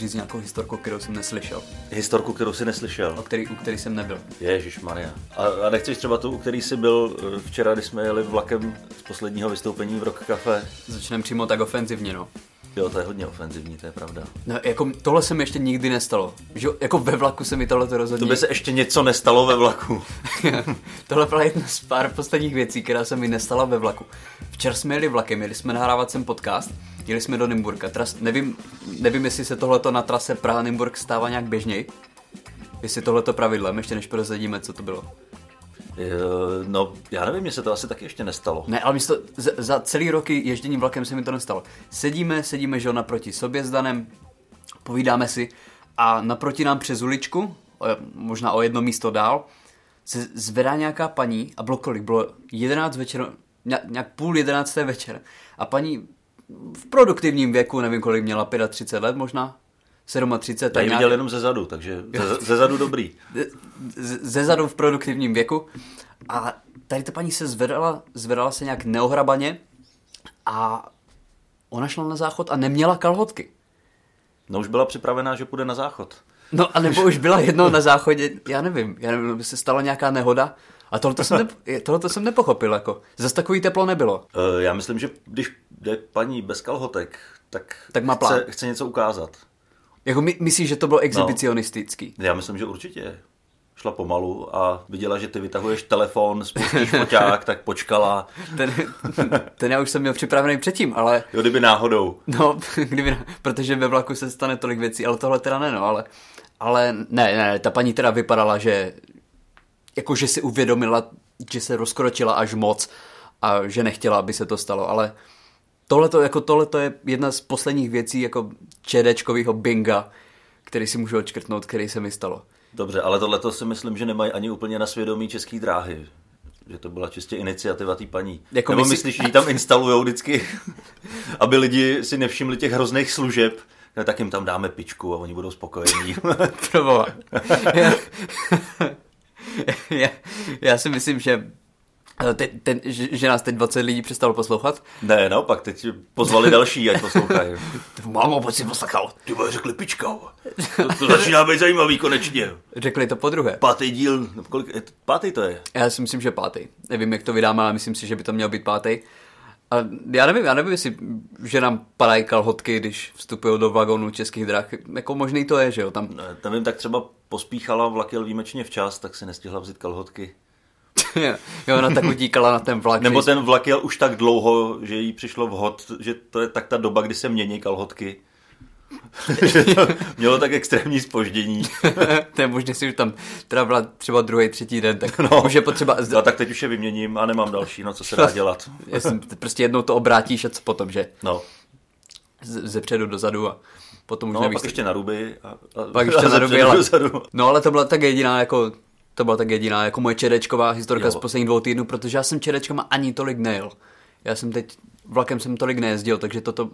Říct nějakou historku, kterou jsem neslyšel, Historku, kterou jsi neslyšel. o který, u který jsem nebyl. Ježíš Maria. A, a nechceš třeba tu, u který jsi byl eh, včera, když jsme jeli vlakem z posledního vystoupení v Rock Cafe? Začneme přímo tak ofenzivně, no. Jo, to je hodně ofenzivní, to je pravda. No, jako tohle se mi ještě nikdy nestalo. Že, jako ve vlaku se mi tohle to rozhodně... To by se ještě něco nestalo ve vlaku. tohle byla jedna z pár posledních věcí, která se mi nestala ve vlaku. Včera jsme jeli vlakem, měli jsme nahrávat sem podcast, jeli jsme do Nymburka. Tras, nevím, nevím, jestli se tohleto na trase Praha-Nymburk stává nějak běžněji. Jestli tohleto pravidlem, ještě než prozradíme, co to bylo. Eh, No, já nevím, mně se to asi taky ještě nestalo. Ne, ale místo, za, za celý roky ježdění vlakem se mi to nestalo. Sedíme, sedíme, že naproti sobě s Danem, povídáme si a naproti nám přes uličku, možná o jedno místo dál, se zvedá nějaká paní a bylo kolik? Bylo 11 večer, ně- nějak půl jedenácté večer a paní v produktivním věku, nevím kolik měla, 35 let možná, 37, Já ji nějak- viděl jenom ze zadu, takže ze, ze zadu dobrý. ze zadu v produktivním věku a tady ta paní se zvedala, zvedala se nějak neohrabaně a ona šla na záchod a neměla kalhotky. No už byla připravená, že půjde na záchod. No a nebo už byla jednou na záchodě, já nevím, já nevím, by se stala nějaká nehoda a tohle jsem, ne, tohleto jsem nepochopil, jako. Zase takový teplo nebylo. Eh, Já myslím, že když jde paní bez kalhotek, tak, Tak má chce, plán. chce něco ukázat. Jako my, myslíš, že to bylo exhibicionistický? Já myslím, že určitě. Šla pomalu a viděla, že ty vytahuješ telefon, spustíš foťák, tak počkala. Ten, ten já už jsem měl připravený předtím, ale Jo, kdyby náhodou. No, kdyby, protože ve vlaku se stane tolik věcí, ale tohle teda ne, no, ale, ale ne, ne, ta paní teda vypadala, že jako, že si uvědomila, že se rozkročila až moc a že nechtěla, aby se to stalo, ale tohleto, jako tohleto je jedna z posledních věcí jako čedečkovýho binga, který si můžu odškrtnout, který se mi stalo. Dobře, ale tohle si myslím, že nemají ani úplně na svědomí český dráhy. Že to byla čistě iniciativa té paní. Jako Nebo myslí- myslíš, že ji tam instalujou vždycky, aby lidi si nevšimli těch hrozných služeb, ne, tak jim tam dáme pičku a oni budou spokojení. Já, já, já si myslím, že eh, te, ten, že, nás teď 20 lidí přestalo poslouchat. ne, naopak, teď pozvali další, ať poslouchají. Mámo, pojď si poslechal. Ty vole, řekli pička. To, to začíná být zajímavý konečně. Řekli to po druhé. Pátý díl, kolik, pátý to je. Já si myslím, že pátý. Nevím, jak to vydáme, ale myslím si, že by to měl být pátý. A já nevím, já nevím, jestli, že nám padají kalhotky, když vstupují do vagónu českých drah. Jako možný to je, že jo, tam... Ne, Nevím, tak třeba pospíchala, vlak jel výjimečně včas, tak si nestihla vzít kalhotky. jo, ona tak utíkala na ten vlak. Nebo ten vlak jel už tak dlouho, že jí přišlo vhod, že to je tak ta doba, kdy se mění kalhotky. že to mělo tak extrémní spoždění. to je možné si, že tam teda byla třeba druhý, třetí den, tak No. no. už je potřeba... A tak teď už je vyměním a nemám další, no co se dá dělat. Jestli prostě jednou to obrátíš a co potom, že No, Z- ze předu dozadu a potom už no nevíš. pak ještě na ruby. A, a, pak ještě a na ruby, ale... dozadu. No ale to byla tak jediná jako to byla tak jediná jako moje čedečková historka Jo. z posledních dvou týdnů, protože já jsem čedečkama ani tolik nejel. Já jsem teď vlakem jsem tolik nejezdil, takže toto,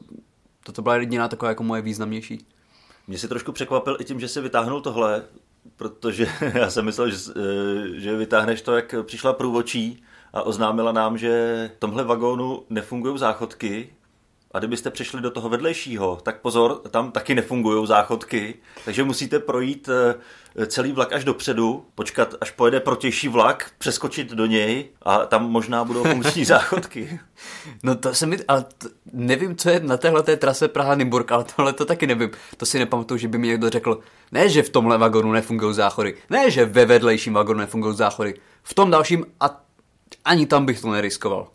toto byla jediná taková jako moje významnější. Mě si trošku překvapil i tím, že si vytáhnul tohle, protože já jsem myslel, že, eh, že vytáhneš to, jak přišla průvočí a oznámila nám, že v tomhle vagónu nefungují záchodky a kdybyste přišli do toho vedlejšího, tak pozor, tam taky nefungují záchodky, takže musíte projít eh, celý vlak až dopředu, počkat, až pojede protější vlak, přeskočit do něj a tam možná budou funkční záchodky. No to se mi, ale t, nevím, co je na téhle té trase Praha-Nymburk, ale tohle to taky nevím. To si nepamatuju, že by mi někdo řekl, ne, že v tomhle vagonu nefungují záchody, ne, že ve vedlejším vagonu nefungují záchody, v tom dalším a ani tam bych to neriskoval.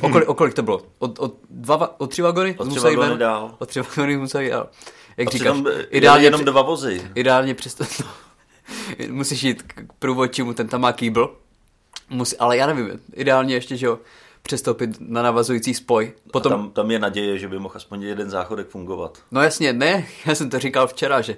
O kolik, o kolik to bylo? O, o, dva, va- o tři vagony? O tři Museli vagony ven? dál. O tři vagony museli dál. Jak A říkáš, ideálně, jenom dva vozy. ideálně přesto, no, musíš jít k průvodčímu, ten tam má kýbl, Musí, ale já nevím, ideálně ještě, že jo, přestoupit na navazující spoj. Potom... Potom, Tam, tam je naděje, že by mohl aspoň jeden záchodek fungovat. no jasně, ne, já jsem to říkal včera, že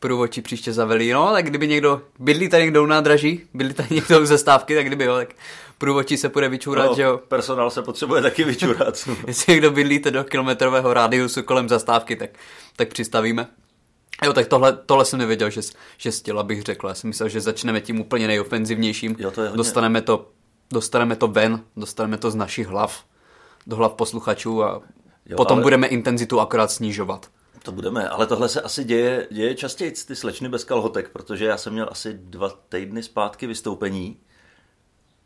průvodčí příště zavelí. No, tak kdyby někdo, bydlí tady někdo u nádraží, bydlí tady někdo u zastávky, tak kdyby jo, tak průvodčí se půjde vyčurat, No, že jo. personál se potřebuje taky vyčurat. Jestli někdo bydlíte do kilometrového rádiusu kolem zastávky, tak, tak přistavíme. Jo, tak tohle, tohle jsem nevěděl, že, že stěl, abych řekl. Já jsem myslel, že začneme tím úplně nejofenzivnějším. Jo, to je hodně- dostaneme, to, dostaneme to ven, dostaneme to z našich hlav, do hlav posluchačů a Jo, potom ale- budeme intenzitu akorát snižovat. To budeme, ale tohle se asi děje, děje častěji, ty slečny bez kalhotek, protože já jsem měl asi dva týdny zpátky vystoupení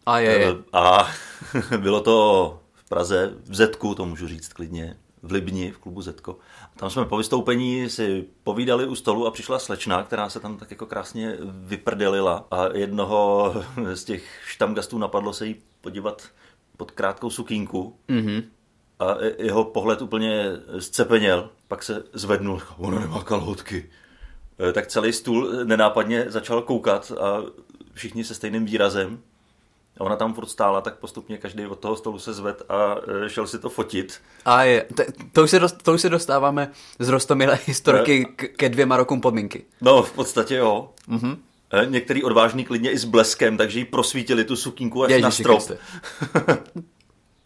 A je, je. a bylo to v Praze, v Zetku, to můžu říct klidně, v Libni, v klubu Zetko. Tam jsme po vystoupení si povídali u stolu a přišla slečna, která se tam tak jako krásně vyprdelila a jednoho z těch štamgastů napadlo se jí podívat pod krátkou sukínku Mhm. a jeho pohled úplně zcepeněl, pak se zvednul, ona nemá kalhotky. E, Tak celý stůl nenápadně začal koukat a všichni se stejným výrazem. A ona tam furt stála, tak postupně každý od toho stolu se zved a e, šel si to fotit. A je. To, to, už se dost, to už se dostáváme z Rostomilé historky k, ke dvěma rokům podmínky. No, v podstatě jo. Mhm. E, Některý odvážný klidně i s bleskem, takže jí prosvítili tu sukínku až na Ježiši strop.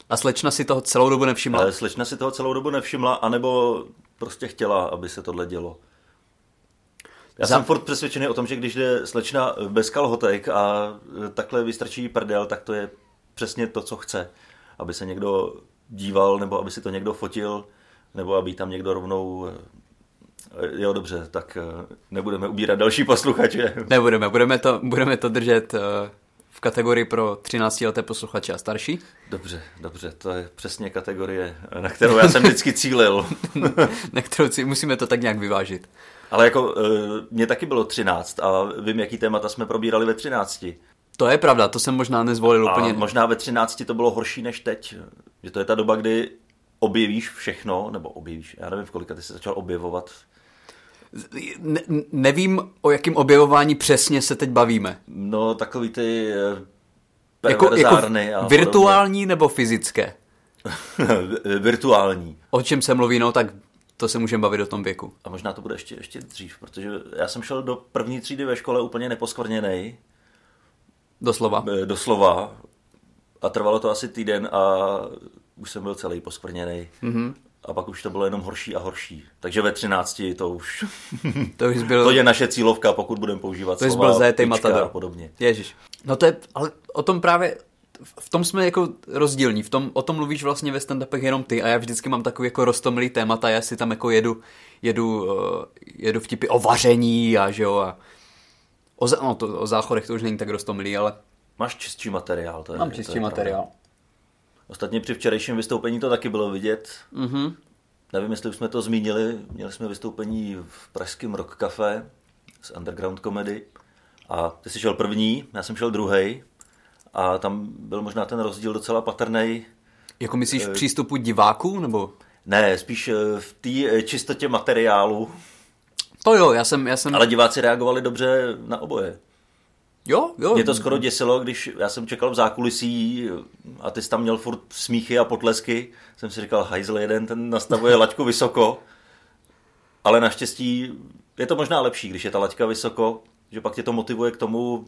A slečna si toho celou dobu nevšimla. Ale slečna si toho celou dobu nevšimla, anebo prostě chtěla, aby se tohle dělo. Já Za- jsem furt přesvědčený o tom, že když jde slečna bez kalhotek a takhle vystrčí prdel, tak to je přesně to, co chce. Aby se někdo díval, nebo aby si to někdo fotil, nebo aby tam někdo rovnou... e, Jo, dobře, tak e, nebudeme ubírat další posluchače. Nebudeme, budeme to, budeme to držet eh, v kategorii pro 13 leté posluchače a starší. Dobře, dobře, to je přesně kategorie, na kterou já jsem vždycky cílil. na kterou si musíme to tak nějak vyvážit. Ale jako e, mně taky bylo 13 a vím, jaký témata jsme probírali ve 13. To je pravda, to jsem možná nezvolil A úplně. možná ve 13 to bylo horší než teď. Že to je ta doba, kdy objevíš všechno, nebo objevíš, já nevím, v kolika ty se začal objevovat. Ne, nevím, o jakém objevování přesně se teď bavíme. No, takový ty e, Jako, jako virtuální nebo fyzické? podobně. virtuální. O čem se mluví, no tak to se můžeme bavit o tom věku. A možná to bude ještě, ještě dřív, protože já jsem šel do první třídy ve škole úplně neposkvrněný, Doslova. e, doslova, a trvalo to asi týden a už jsem byl celý poskvrněný. Mm-hmm. A pak už to bylo jenom horší a horší. Takže ve 13 to už... To už byl... to je naše cílovka, pokud budeme používat To slova byl pička matador. a podobně. Ježiš. No to je, ale o tom právě, v tom jsme jako rozdílní, v tom, o tom mluvíš vlastně ve stand jenom ty a já vždycky mám takový jako roztomilý témata, já si tam jako jedu, jedu, uh, jedu vtipy o vaření a že jo a o, no, to, o záchodech to už není tak roztomilý, ale Máš čistší materiál. To je, mám to čistý je materiál. pravda. Ostatně při včerejším vystoupení to taky bylo vidět. Mhm. Nevím, jestli už jsme to zmínili. Měli jsme vystoupení v pražském Rock Café z Underground Comedy. A ty jsi šel první, já jsem šel druhý. A tam byl možná ten rozdíl docela patrný. Jako myslíš v přístupu diváků, nebo? Ne, spíš eh, v té eh, čistotě materiálu. To jo, já jsem, já jsem, Ale diváci reagovali dobře na oboje. Jo, jo. Mě to skoro děsilo, když já jsem čekal v zákulisí a ty jsi tam měl furt smíchy a potlesky. Jsem si říkal, hajzl jeden, ten nastavuje laťku vysoko. Ale naštěstí je to možná lepší, když je ta laťka vysoko, že pak tě to motivuje k tomu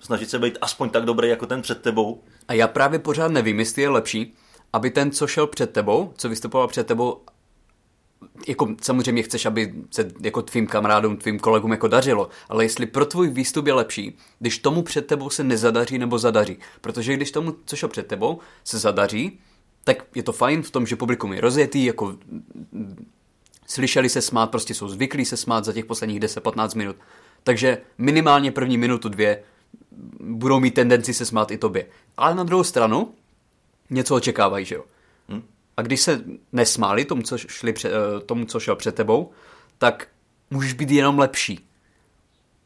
snažit se být aspoň tak dobrý jako ten před tebou. A já právě pořád nevím, jestli je lepší, aby ten, co šel před tebou, co vystupoval před tebou, jako samozřejmě chceš, aby se jako tvým kamarádům, tvým kolegům jako dařilo, ale jestli pro tvůj výstup je lepší, když tomu před tebou se nezadaří nebo zadaří. Protože když tomu, co šel před tebou, se zadaří, tak je to fajn v tom, že publikum je rozjetý, jako slyšeli se smát, prostě jsou zvyklí se smát za těch posledních 10-15 minut. Takže minimálně první minutu, dvě budou mít tendenci se smát i tobě. Ale na druhou stranu něco očekávají, že jo? A když se nesmáli tomu, co, šli před, eh, tomu, co šel před tebou, tak můžeš být jenom lepší.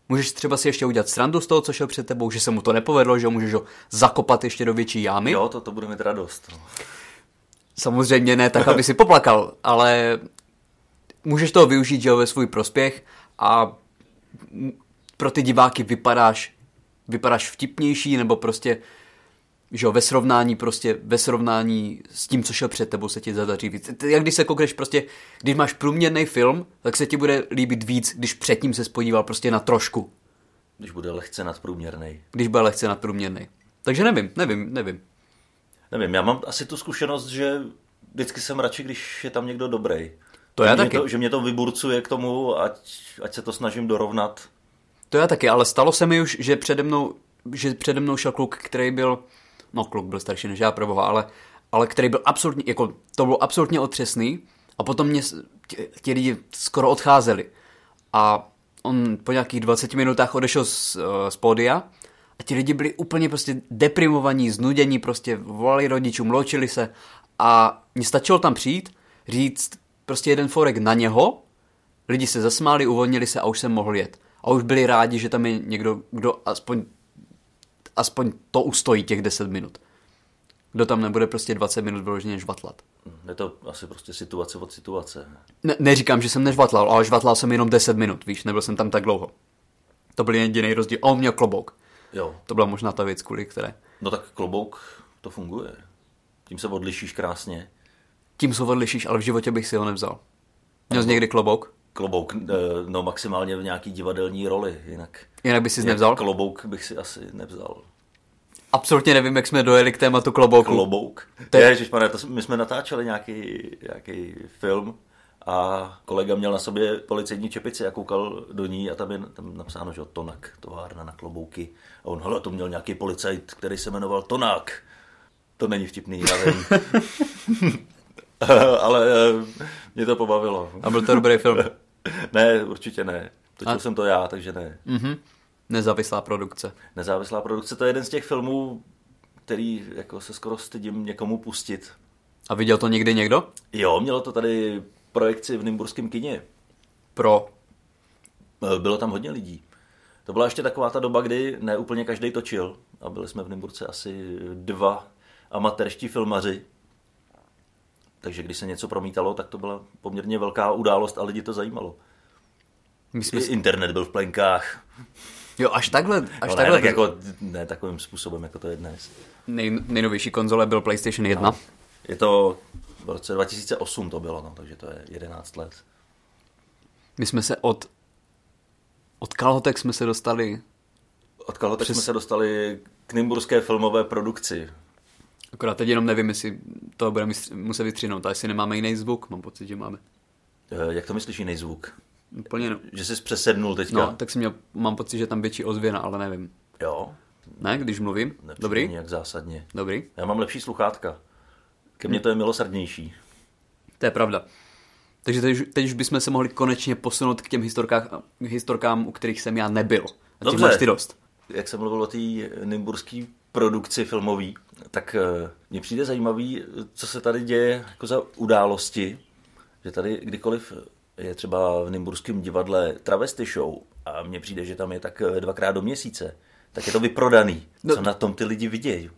Můžeš třeba si ještě udělat srandu z toho, co šel před tebou, že se mu to nepovedlo, že ho můžeš ho zakopat ještě do větší jámy. Jo, to, to bude mít radost. No. Samozřejmě ne tak, aby si poplakal, ale můžeš toho využít že jo, ve svůj prospěch a pro ty diváky vypadáš, vypadáš vtipnější nebo prostě že jo, ve srovnání prostě, ve srovnání s tím, co šel před tebou, se ti zadaří víc. Jak když se koukneš prostě, když máš průměrný film, tak se ti bude líbit víc, když předtím se spodíval prostě na trošku, Když bude lehce nadprůměrný. když byl lehce nadprůměrný. Takže nevím, nevím, nevím. Nevím, já mám asi tu zkušenost, že vždycky jsem radši, když je tam někdo dobrý. To já že taky. Mě to, že mě to vyburcuje k tomu, ať, ať se to snažím dorovnat. To já taky, ale stalo se mi už, že přede mnou, že přede mnou šel kluk, který byl, no kluk byl starší než já proboha, ale, ale který byl absolutně, jako to bylo absolutně otřesný a potom mě, ti, lidi skoro odcházeli a on po nějakých 20 minutách odešel z, eh, z pódia a ti lidi byli úplně prostě deprimovaní, znudění, prostě volali rodičům, loučili se a mně stačilo tam přijít, říct prostě jeden forek na něho, lidi se zasmáli, uvolnili se a už jsem mohl jet. A už byli rádi, že tam je někdo, kdo aspoň, aspoň to ustojí těch 10 minut. Kdo tam nebude prostě 20 minut vyloženě žvatlat. Je to asi prostě situace od situace. Ne, neříkám, že jsem nežvatlal, ale žvatlal jsem jenom 10 minut, víš, nebyl jsem tam tak dlouho. To byl jediný rozdíl. A on měl klobouk. Jo, To byla možná ta věc, kvůli které. no tak klobouk to funguje. Tím se odlišíš krásně. Tím se odlišíš, ale v životě bych si ho nevzal. Měl jsi někdy klobouk? Klobouk, eh, no maximálně v nějaký divadelní roli, jinak... Jinak by si nevzal? Klobouk bych si asi nevzal. Absolutně nevím, jak jsme dojeli k tématu klobouku. Klobouk. To To je- je... Ježišmarja, to, my jsme natáčeli nějaký, nějaký film a kolega měl na sobě policejní čepici a koukal do ní a tam je tam napsáno, že Tonak, továrna na klobouky. A on, hele, to měl nějaký policajt, který se jmenoval Tonák. To není vtipný, já vím. Ale eh, mě to pobavilo. A byl to dobrý film. ne, určitě ne. Točil A- jsem to já, takže ne. Mhm. Nezávislá produkce. Nezávislá produkce, to je jeden z těch filmů, který jako se skoro stydím někomu pustit. A viděl to někdy někdo? Jo, mělo to tady projekci v Nymburském kině. Pro. E, Bylo tam hodně lidí. To byla ještě taková ta doba, kdy ne úplně každý točil. A byli jsme v Nymburce asi dva amatérští filmaři. Takže když se něco promítalo, tak to byla poměrně velká událost a lidi to zajímalo. My jsme... Internet byl v plenkách. Jo, až takhle, až No, ne, takhle. tak jako, ne takovým způsobem, jako to je dnes. Nej, nejnovější konzole byl PlayStation 1. Je to v roce 2008 to bylo, no, takže to je 11 let. My jsme se od... Od Kalhotek jsme se dostali... Od Kalhotek Přes- jsme se dostali k Nymburské filmové produkci. Akorát teď jenom nevím, jestli to budeme muset vytřinout, a jestli nemáme jiný zvuk, mám pocit, že máme. E, Jak to myslíš jiný zvuk? Úplně no. Že jsi přesednul teďka? No, tak jsem měl, mám pocit, že tam větší ozvěna, ale nevím. Jo, Ne, když mluvím? nepřijde Dobrý? nějak zásadně. Dobrý? Já mám lepší sluchátka. Ke mně to je milosrdnější. To je pravda. Takže teď, už- teď už bychom se mohli konečně posunout k těm historkách, historkám, u kterých jsem já nebyl. A tím Dobře. máš ty dost. Jak jsem mluvil o té nymburské produkci filmové, tak eh, mně přijde zajímavý, co se tady děje jako za události, že tady kdykoliv je třeba v Nymburském divadle travesty show a mně přijde, že tam je tak eh, dvakrát do měsíce, tak je to vyprodaný. No- Co na tom ty lidi vidějí?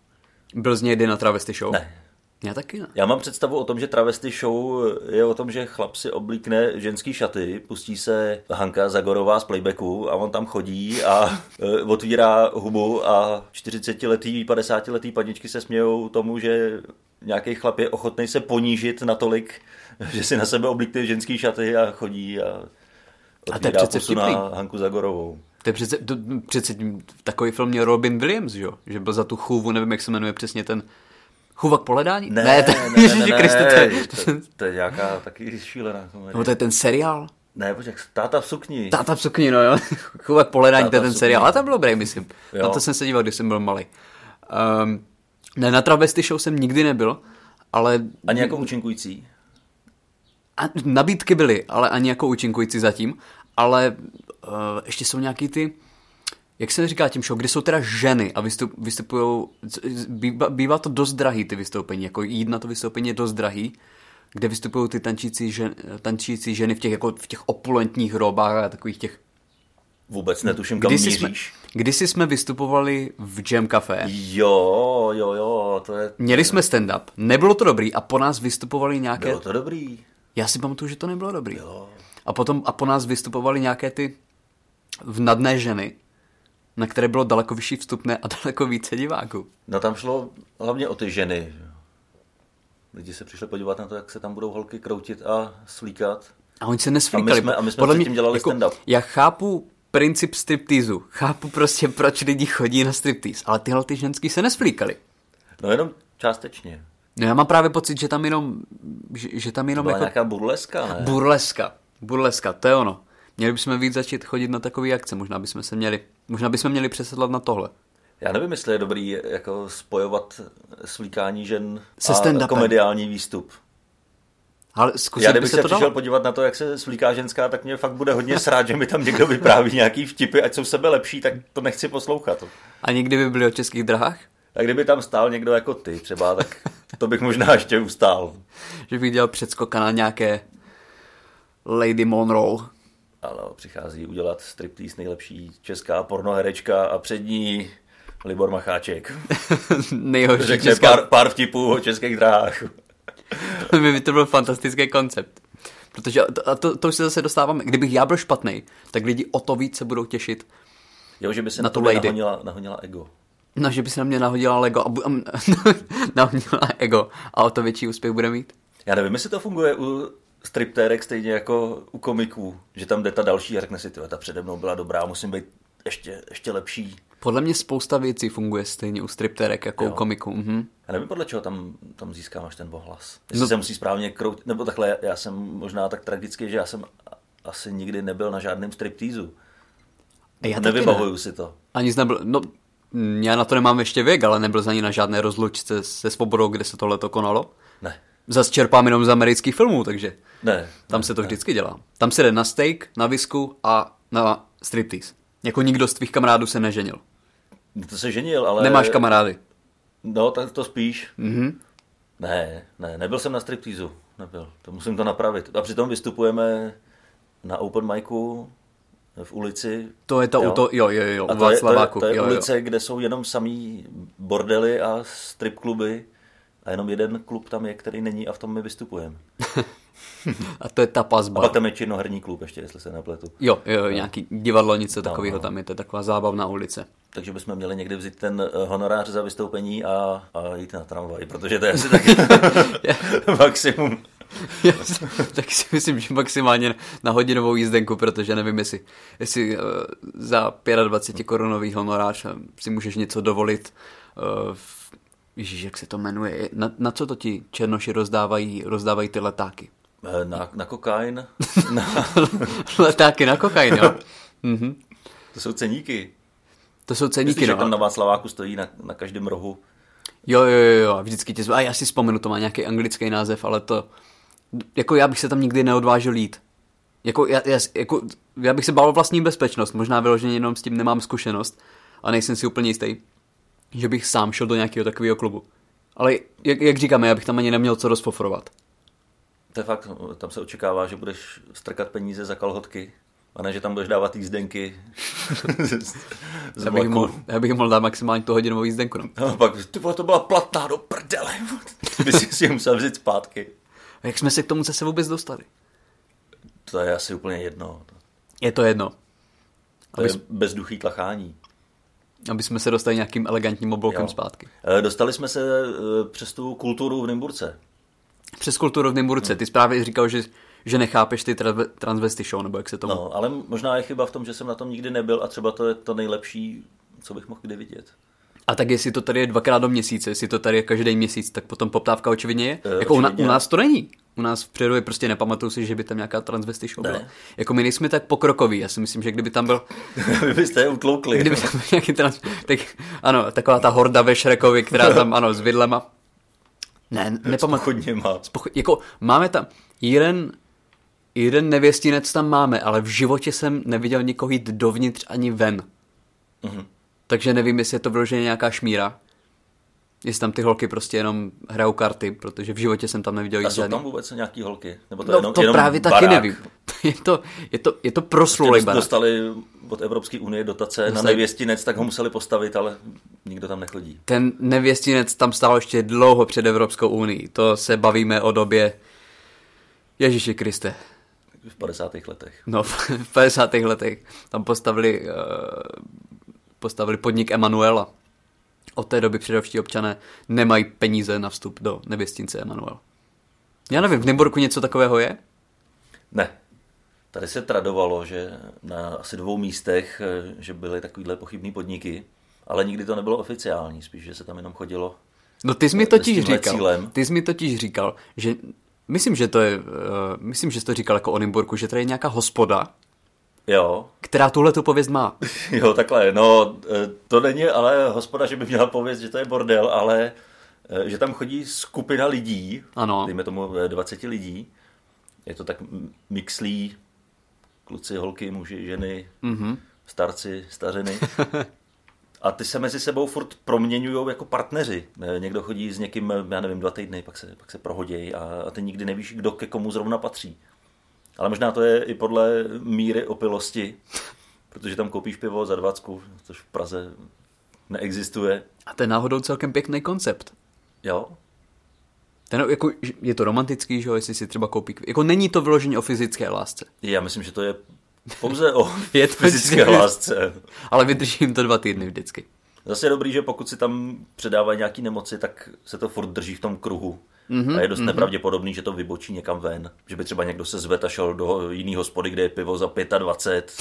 Byl z něj jedy na travesty show? Ne. Já taky ne. Já mám představu o tom, že travesty show je o tom, že chlap si oblíkne ženský šaty, pustí se Hanka Zagorová z playbacku a on tam chodí a e, otvírá hubu a 40-letý, 50-letý paničky se smějou tomu, že nějaký chlap je ochotný se ponížit natolik, že si na sebe oblíkne ženský šaty a chodí a A to je otvírá na Hanku Zagorovou. To je přece, to, přece takový film měl Robin Williams, že jo? Že byl za tu chůvu, nevím, jak se jmenuje přesně ten... Chůva k poledání? Ne, to, ne, ne, ne, ne, Kriste, to, je, to, to je nějaká taky šílená komedie. nebo to je ten seriál? Ne, počkej, táta v sukni. Táta v sukni, no jo. Chůva k poledání, to je ten seriál. Ale tam byl dobrý, myslím. Jo. Na to jsem se díval, když jsem byl malý. Um, ne, na travesty show jsem nikdy nebyl, ale Ani jako účinkující. A nabídky byly, ale ani jako účinkující zatím. Ale uh, ještě jsou nějaký ty, jak se říká tím show, kde jsou teda ženy a vystup, vystupují, bývá, bývá to dost drahý ty vystoupení, jako jít na to vystoupení je dost drahý, kde vystupují ty tančící, žen, tančící ženy v těch, jako v těch opulentních robách a takových těch... Vůbec netuším, kam Kdysi jsme, míříš. kdysi jsme vystupovali v Jam Café, Jo, jo, jo, to je... měli jsme stand-up, nebylo to dobrý a po nás vystupovali nějaké... Bylo to dobrý. Já si pamatuju, že to nebylo dobrý. Jo. A potom a po nás vystupovali nějaké ty vnadné ženy na které bylo daleko vyšší vstupné a daleko více diváků. No tam šlo hlavně o ty ženy. Lidi se přišli podívat na to, jak se tam budou holky kroutit a slíkat. A oni se nesflíkali. A my jsme, a my jsme Podle mě, dělali jako, stand-up. Já chápu princip striptýzu. Chápu prostě, proč lidi chodí na striptýz, ale tyhle ty ženský se nesflíkali. No jenom částečně. No já mám právě pocit, že tam jenom... Že, že tam jenom Byla jako... nějaká burleska, ne? Burleska. Burleska, to je ono. Měli bychom víc začít chodit na takové akce, možná bychom se měli, možná bychom měli přesedlat na tohle. Já nevím, jestli je dobrý jako spojovat svlíkání žen Se a komediální výstup. Ale zkusit Já by kdybych se se to přišel dalo. podívat na to, jak se svlíká ženská, tak mě fakt bude hodně srát, že mi tam někdo vypráví nějaký vtipy, ať jsou sebe lepší, tak to nechci poslouchat. A někdy by byli o českých drahách? A kdyby tam stál někdo jako ty třeba, tak to bych možná ještě ustál. Že bych dělal předskoka na nějaké Lady Monroe. Ano, přichází udělat striptease nejlepší česká pornoherečka a před ní Libor Macháček. Nejhorší Řekne česká... pár, pár vtipů o českých dráhách. by to byl fantastický koncept. Protože to, a to, to už se zase dostáváme. Kdybych já byl špatný, tak lidi o to víc se budou těšit. Jo, že by se Na na, tu to lady. nahonila, nahonila ego. No, že by se na mě nahodila Lego a bu- nahodila ego a o to větší úspěch bude mít. Já nevím, jestli to funguje u striptérek stejně jako u komiků, že tam jde ta další a řekne si, "Tyhle, ta přede mnou byla dobrá, musím být ještě, ještě lepší. Podle mě spousta věcí funguje stejně u stripterek jako Jo. u komiků. Mhm. Já nevím, podle čeho tam, tam získáváš ten ohlas. Jestli No- se musí správně kroutit, nebo takhle, já jsem možná tak tragický, že já jsem asi nikdy nebyl na žádném striptýzu. Já Nevybavuju si to. Ani nebyl, no, já na to nemám ještě věk, ale nebyl za ní na žádné rozlučce se svobodou, kde se tohle to konalo. Ne, Zas čerpám jenom z amerických filmů, takže ne. tam se to vždycky dělá. Tam se jde na steak, na visku a na striptease. Jako nikdo z tvých kamarádů se neženil. To se ženil, ale... Nemáš kamarády. No, tak to spíš. Mhm. Ne, ne, nebyl jsem na striptýzu. Nebyl. To musím to napravit. A přitom vystupujeme na open micu v ulici. To je to Jo. to, jo, jo, jo, A u to je, to je, to je jo, jo. ulice, kde jsou jenom samý bordely a strip kluby a jenom jeden klub tam je, který není a v tom my vystupujeme. A to je tapas A bar. pak tam je činoherní klub, ještě jestli se nepletu. Jo, jo, jo, nějaký divadlo, něco takového no. tam je, to je taková zábavná ulice. Takže bychom měli někdy vzít ten eh, honorář za vystoupení a, a jít na tramvaj, protože to je asi tak maximum. Já tak si myslím, že maximálně na hodinovou jízdenku, protože nevím, jestli, jestli uh, za 25 korunový honorář eh, si můžeš něco dovolit. V, Ježíš, jak se to jmenuje? Na, na co to ti černoši rozdávají, rozdávají ty letáky? Eh, Na, na kokain, na, letáky na kokain, jo? mhm. to jsou ceníky. To jsou ceníky, Myslíš, že no. tam na Václaváku stojí na, na každém rohu? Jo, jo, jo, jo, a vždycky tě zve. A já si vzpomenu, to má nějaký anglický název, ale to... Jako já bych se tam nikdy neodvážil jít. Jako já, já, jako, já bych se bál o vlastní bezpečnost, možná vyloženě jenom s tím nemám zkušenost a nejsem si úplně jistý, že bych sám šel do nějakého takového klubu. Ale jak, jak říkáme, já bych tam ani neměl co rozfofrovat. To je fakt, tam se očekává, že budeš strkat peníze za kalhotky a ne, že tam budeš dávat jízdenky z, z Já bych, mohl, já bych mohl dát maximálně tu hodinovou jízdenku. No. No, pak, ty vole, to byla platná do prdele. Ty bys si ji musel vzít zpátky. A jak jsme se k tomu zase vůbec dostali? To je asi úplně jedno. Je to jedno. To je bezduchý tlachání. Aby jsme se dostali nějakým elegantním obloukem Jo. zpátky. Eh, Dostali jsme se eh, přes tu kulturu v Nymburce. Přes kulturu v Nymburce. Ty právě říkal, že, že nechápeš ty tra- transvesty show, nebo jak se tomu... No, ale možná je chyba v tom, že jsem na tom nikdy nebyl a třeba to je to nejlepší, co bych mohl kdy vidět. A tak jestli to tady je dvakrát do měsíce, jestli to tady je každý měsíc, tak potom poptávka očividně je. Eh, jako u, na, očividně. u nás to není. U nás v Přerově prostě nepamatuju si, že by tam nějaká transvesty show byla. Ne. Jako my nejsme tak pokrokoví. Já si myslím, že kdyby tam byl, Vy byste je utloukli. kdyby tam byl nějaký trans, tak ano, taková ta horda ve Šrekovi, která tam, ano, s vidlema. Ne, nepamatuju. Chodně má. Spocho- jako máme tam jeden, jeden nevěstinec tam máme, ale v životě jsem neviděl nikoho jít dovnitř ani ven. Mhm. Takže nevím, jestli je to vyloženě nějaká šmíra. Jestli tam ty holky prostě jenom hrajou karty, protože v životě jsem tam neviděl A jít jsou tam vůbec nějaký holky? Nebo to, No jenom, to jenom právě taky barák? nevím. Je to, je to, je to proslulej Prostě barák. dostali od Evropské unie dotace na Dostali- nevěstinec, tak ho museli postavit, ale nikdo tam nechodí. Ten nevěstinec tam stál ještě dlouho před Evropskou unii. To se bavíme o době Ježíši Kriste. V 50. letech. No, v 50. letech tam postavili uh, postavili podnik Emanuela. Od té doby předovští občané nemají peníze na vstup do nevěstince Emanuel. Já nevím, v Nymburku něco takového je? Ne. Tady se tradovalo, že na asi dvou místech, eh, že byly takovýhle pochybný podniky, ale nikdy to nebylo oficiální, spíš, že se tam jenom chodilo No ty jsi mi totiž říkal, cílem. ty jsi mi totiž říkal, že myslím, že to je, uh, myslím, že jsi to říkal jako o Nymburku, že tady je nějaká hospoda, Jo, která tuhle tu pověst má. jo, takhle. No, eh, to není ale hospoda, že by měla pověst, že to je bordel, ale eh, že tam chodí skupina lidí, Ano. dejme tomu eh, 20 lidí. Je to tak mixlí, kluci, holky, muži, ženy, mm-hmm. starci, stařeny. A ty se mezi sebou furt proměňují jako partneři. Někdo chodí s někým, já nevím, dva týdny, pak se, pak se prohodějí a, a ty nikdy nevíš, kdo ke komu zrovna patří. Ale možná to je i podle míry opilosti, protože tam koupíš pivo za dvacku, což v Praze neexistuje. A to je náhodou celkem pěkný koncept. Jo, Ten, jako, je to romantický, že jo, jestli si třeba koupí, jako není to vyložení o fyzické lásce, já myslím, že to je pouze o Je to fyzické vždycky- lásce. ale vydržím to dva týdny vždycky. Zase je dobrý, že pokud si tam předávají nějaký nemoci, tak se to furt drží v tom kruhu. Mm-hmm, a je dost mm-hmm. nepravděpodobný, že to vybočí někam ven. Že by třeba někdo se zved a šel do jiný hospody, kde je pivo za 25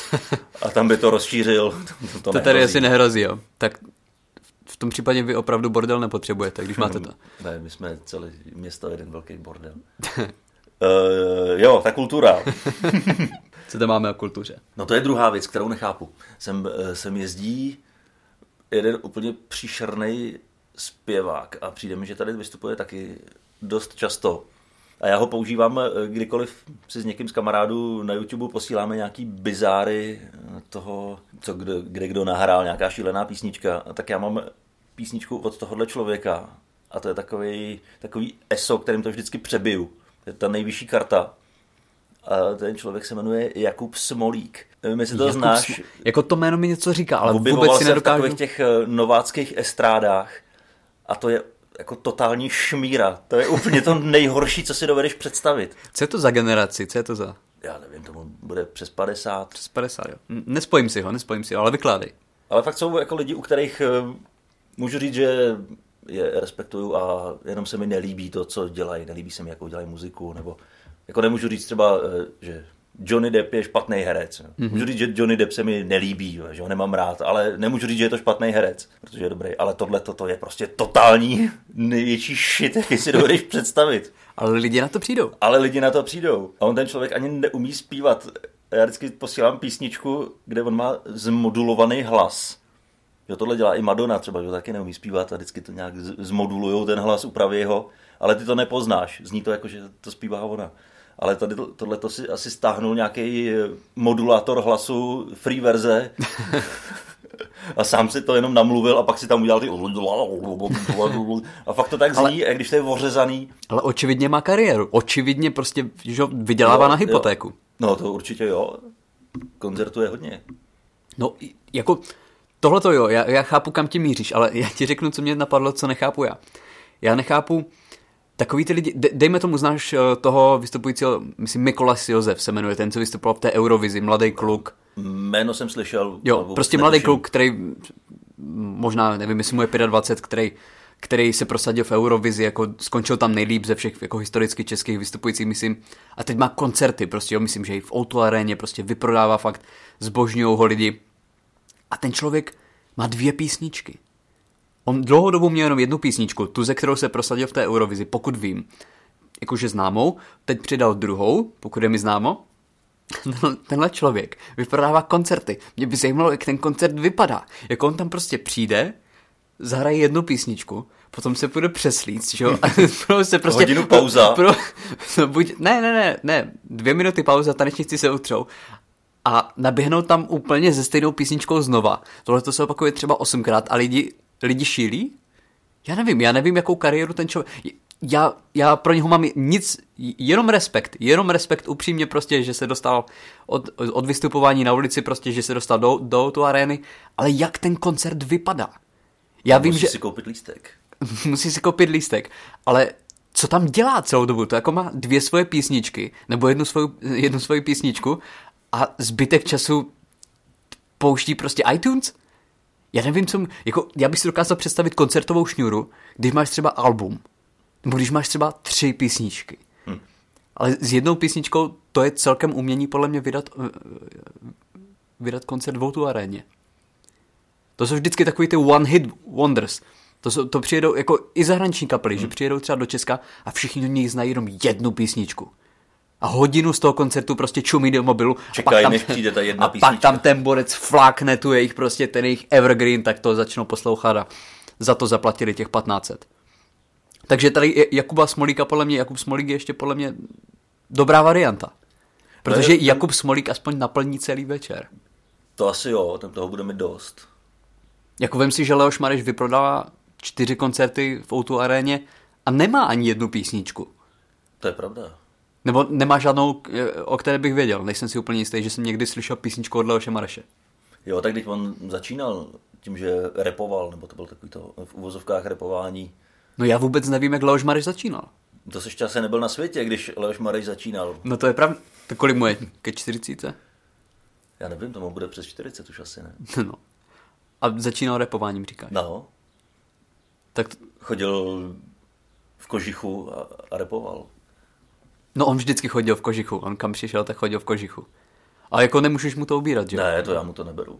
a tam by to rozšířil. To, to, To tady asi nehrozí, jo. Tak v tom případě vy opravdu bordel nepotřebujete, když máte to. Ne, my jsme celé město jeden velký bordel. uh, jo, ta kultura. Co tam máme o kultuře? No to je druhá věc, kterou nechápu. Sem, eh, sem jezdí jeden úplně příšerný zpěvák a přijde mi, že tady vystupuje taky dost často. A já ho používám, eh, kdykoliv si s někým z kamarádů na YouTube posíláme nějaký bizáry toho, co kde, kde kdo nahrál, nějaká šílená písnička. Tak já mám písničku od tohohle člověka a to je takový, takový ESO, kterým to vždycky přebiju. To je ta nejvyšší karta. A ten člověk se jmenuje Jakub Smolík. Nevím, jestli to Jakub znáš. Smo- Jako to jméno mi něco říká, ale Objevoval vůbec si se v nedokážu. takových těch eh, nováckých estrádách a to je jako totální šmíra. To je úplně to nejhorší, co si dovedeš představit. Co je to za generaci? Co je to za? Já nevím, tomu bude přes 50. Přes 50, jo. Nespojím si ho, nespojím si ho, ale vykládej. Ale fakt jsou jako lidi, u kterých eh, můžu říct, že je respektuju a jenom se mi nelíbí to, co dělají. Nelíbí se mi, jakou dělají muziku, nebo jako nemůžu říct třeba, eh, že Johnny Depp je špatný herec. Mm-hmm. Můžu říct, že Johnny Depp se mi nelíbí, jo, že ho nemám rád, ale nemůžu říct, že je to špatný herec, protože je dobrý. Ale tohle toto je prostě totální největší shit, jaký si dovedeš představit. Ale lidi na to přijdou. Ale lidi na to přijdou. A on ten člověk ani neumí zpívat. Já vždycky posílám písničku, kde on má zmodulovaný hlas. Jo, tohle dělá i Madonna třeba, že taky neumí zpívat a vždycky to nějak z- zmodulujou ten hlas, upraví ho, ale ty to nepoznáš. Zní to jako, že to zpívá ona. Ale tady to, tohle to si asi stáhnul nějaký modulátor hlasu, free verze. A sám si to jenom namluvil a pak si tam udělal ty... A fakt to tak zní, ale... když to je ořezaný. Ale očividně má kariéru. Očividně prostě že vydělává Jo, na jo. hypotéku. No to určitě jo. Koncertuje hodně. No, jako tohle to jo, já, já chápu, kam ti míříš, ale já ti řeknu, co mě napadlo, co nechápu já. Já nechápu takový ty lidi, de, dejme tomu, znáš eh, toho vystupujícího, myslím, Mikolas Josef se jmenuje, ten, co vystupoval v té Eurovizi, mladý kluk. Jméno jsem slyšel. Jo, prostě mladý netuším. kluk, který možná, nevím, jestli mu je 25, který, který se prosadil v Eurovizi, jako skončil tam nejlíp ze všech jako historicky českých vystupujících, myslím. A teď má koncerty, prostě jo, myslím, že i v Outu aréně prostě vyprodává fakt, zbožňují ho lidi. A ten člověk má dvě písničky. On dlouhou dobu měl jenom jednu písničku, tu, ze kterou se prosadil v té Eurovizi, pokud vím. Jakože známou, teď přidal druhou, pokud je mi známo. Tenhle- člověk vyprodává koncerty. Mě by zajímalo, jak ten koncert vypadá. Jak on tam prostě přijde, zahraje jednu písničku, potom se půjde přeslít, že jo? A prostě prostě... Hodinu pauza. Pro, no, buď, ne, ne, ne, ne, dvě minuty pauza, tanečníci se utřou. A naběhnou tam úplně ze stejnou písničkou znova. Tohle to se opakuje třeba osmkrát a lidi, lidi šílí? Já nevím, já nevím, jakou kariéru ten člověk... Já, já pro něho mám nic, jenom respekt, jenom respekt upřímně prostě, že se dostal od, od vystupování na ulici prostě, že se dostal do, do tu arény, ale jak ten koncert vypadá? Já vím, Musíš že si koupit lístek. musí si koupit lístek, ale co tam dělá celou dobu? To jako má dvě svoje písničky, nebo jednu svoji, jednu svoji písničku a zbytek času pouští prostě iTunes? Já nevím, co... Jako, já bych si dokázal představit koncertovou šňůru, když máš třeba album. Nebo když máš třeba tři písničky. Hmm. Ale s jednou písničkou to je celkem umění podle mě vydat, eh, vydat koncert v tu aréně. To jsou vždycky takový ty one hit wonders. To, jsou, to přijedou jako i zahraniční kapely, hmm. že přijedou třeba do Česka a všichni do něj znají jenom jednu písničku. A hodinu z toho koncertu prostě čumí do mobilu. Čekají, než přijde ta jedna a písnička. pak tam ten borec flákne tu jejich prostě ten jejich evergreen, tak to začnou poslouchat a za to zaplatili těch 1500. Takže tady Jakuba Smolíka podle mě, Jakub Smolík je ještě podle mě dobrá varianta. Protože je, Jakub Smolík aspoň naplní celý večer. To asi jo, tam toho bude mít dost. Jako vím si, že Leoš Mareš vyprodala čtyři koncerty v Outu aréně a nemá ani jednu písničku. To je pravda. Nebo nemá žádnou, o které bych věděl. Nejsem si úplně jistý, že jsem někdy slyšel písničku od Leoše Mareše. Jo, tak když on začínal tím, že repoval, nebo to byl takový to v uvozovkách repování. No já vůbec nevím, jak Leoš Mareš začínal. To se asi nebyl na světě, když Leoš Mareš začínal. No to je pravda. Tak kolik mu je? Ke 40? Já nevím, tomu bude přes 40 už asi ne. No. A začínal repováním, říkáš? No. Tak t- chodil v kožichu a, a repoval. No on vždycky chodil v kožichu, on kam přišel, tak chodil v kožichu. A jako nemůžeš mu to ubírat, že? Ne, to já mu to neberu.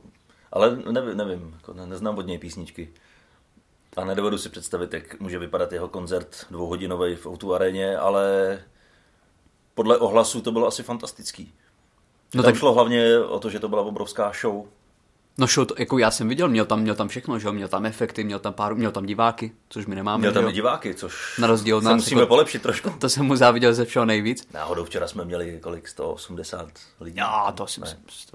Ale nevím, nevím jako ne, neznám od něj písničky. A nedovedu si představit, jak může vypadat jeho koncert dvouhodinový v Outu aréně, ale podle ohlasu to bylo asi fantastický. No Tam tak... šlo hlavně o to, že to byla obrovská show. No show, to, jako já jsem viděl, měl tam, měl tam všechno, že měl tam efekty, měl tam pár, měl tam diváky, což my nemáme. Měl tam i diváky, což na rozdíl od nás. musíme jako, polepšit trošku. To jsem mu záviděl ze všeho nejvíc. Náhodou včera jsme měli kolik, 180 lidí? Já, to asi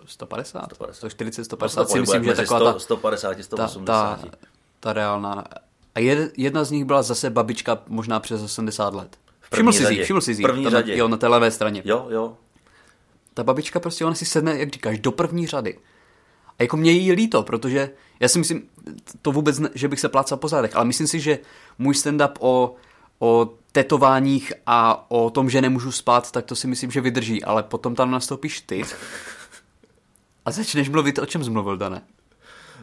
150, 150, 140, 150 si myslím, že taková 100, ta, 150, 180. Ta, ta, ta reálná. A jedna z nich byla zase babička možná přes 80 let. Všiml si jí, všiml si jí. První řadě. Jo, na té levé straně. Jo, jo. Ta babička prostě, ona si sedne, jak říkáš, do první řady. A jako mě jí líto, protože já si myslím, to vůbec, ne, že bych se plácal po zádech, ale myslím si, že můj stand-up o, o tetováních a o tom, že nemůžu spát, tak to si myslím, že vydrží, ale potom tam nastoupíš ty a začneš mluvit, o čem jsi mluvil, Dane?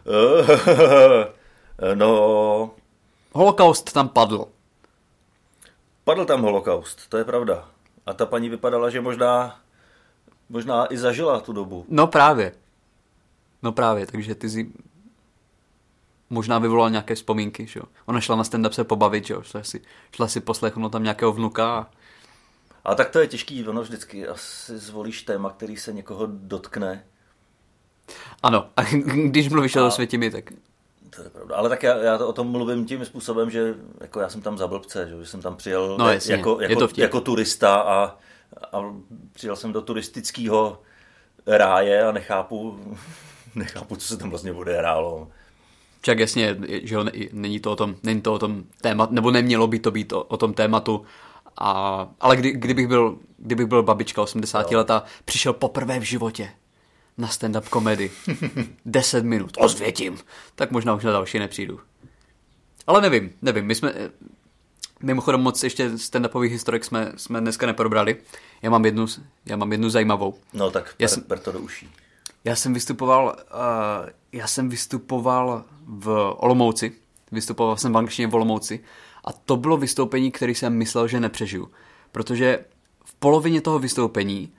no... Holokaust tam padl. Padl tam holokaust, to je pravda. A ta paní vypadala, že možná, možná i zažila tu dobu. No právě. No právě, takže ty si možná vyvolal nějaké vzpomínky, že jo. Ona šla na stand-up se pobavit, že jo. Šla si, šla si poslechnout tam nějakého vnuka a... a tak to je těžký, ono vždycky asi zvolíš téma, který se někoho dotkne. Ano, a když mluvíš a... o světimi, tak... To je pravda, ale tak já, já to o tom mluvím tím způsobem, že jako já jsem tam za blbce, že, že jsem tam přijel no, jasně, jako, jako, jako turista a, a přijel jsem do turistického ráje a nechápu, nechápu, co se tam vlastně odehrálo. Však jasně, že jo, není to o tom, není to o tom témat, nebo nemělo by to být o, o tom tématu, a, ale kdy, kdybych, byl, kdybych byl babička 80 jo. leta, přišel poprvé v životě na stand-up komedy. 10 minut, ozvětím. Tak možná už na další nepřijdu. Ale nevím, nevím. My jsme, mimochodem moc ještě stand-upových historik jsme, jsme dneska neprobrali. Já mám jednu, já mám jednu zajímavou. No tak per, jsem, per to do uší. Já jsem vystupoval, uh, já jsem vystupoval v Olomouci, vystupoval jsem v angličtině v Olomouci a to bylo vystoupení, který jsem myslel, že nepřežiju. Protože v polovině toho vystoupení,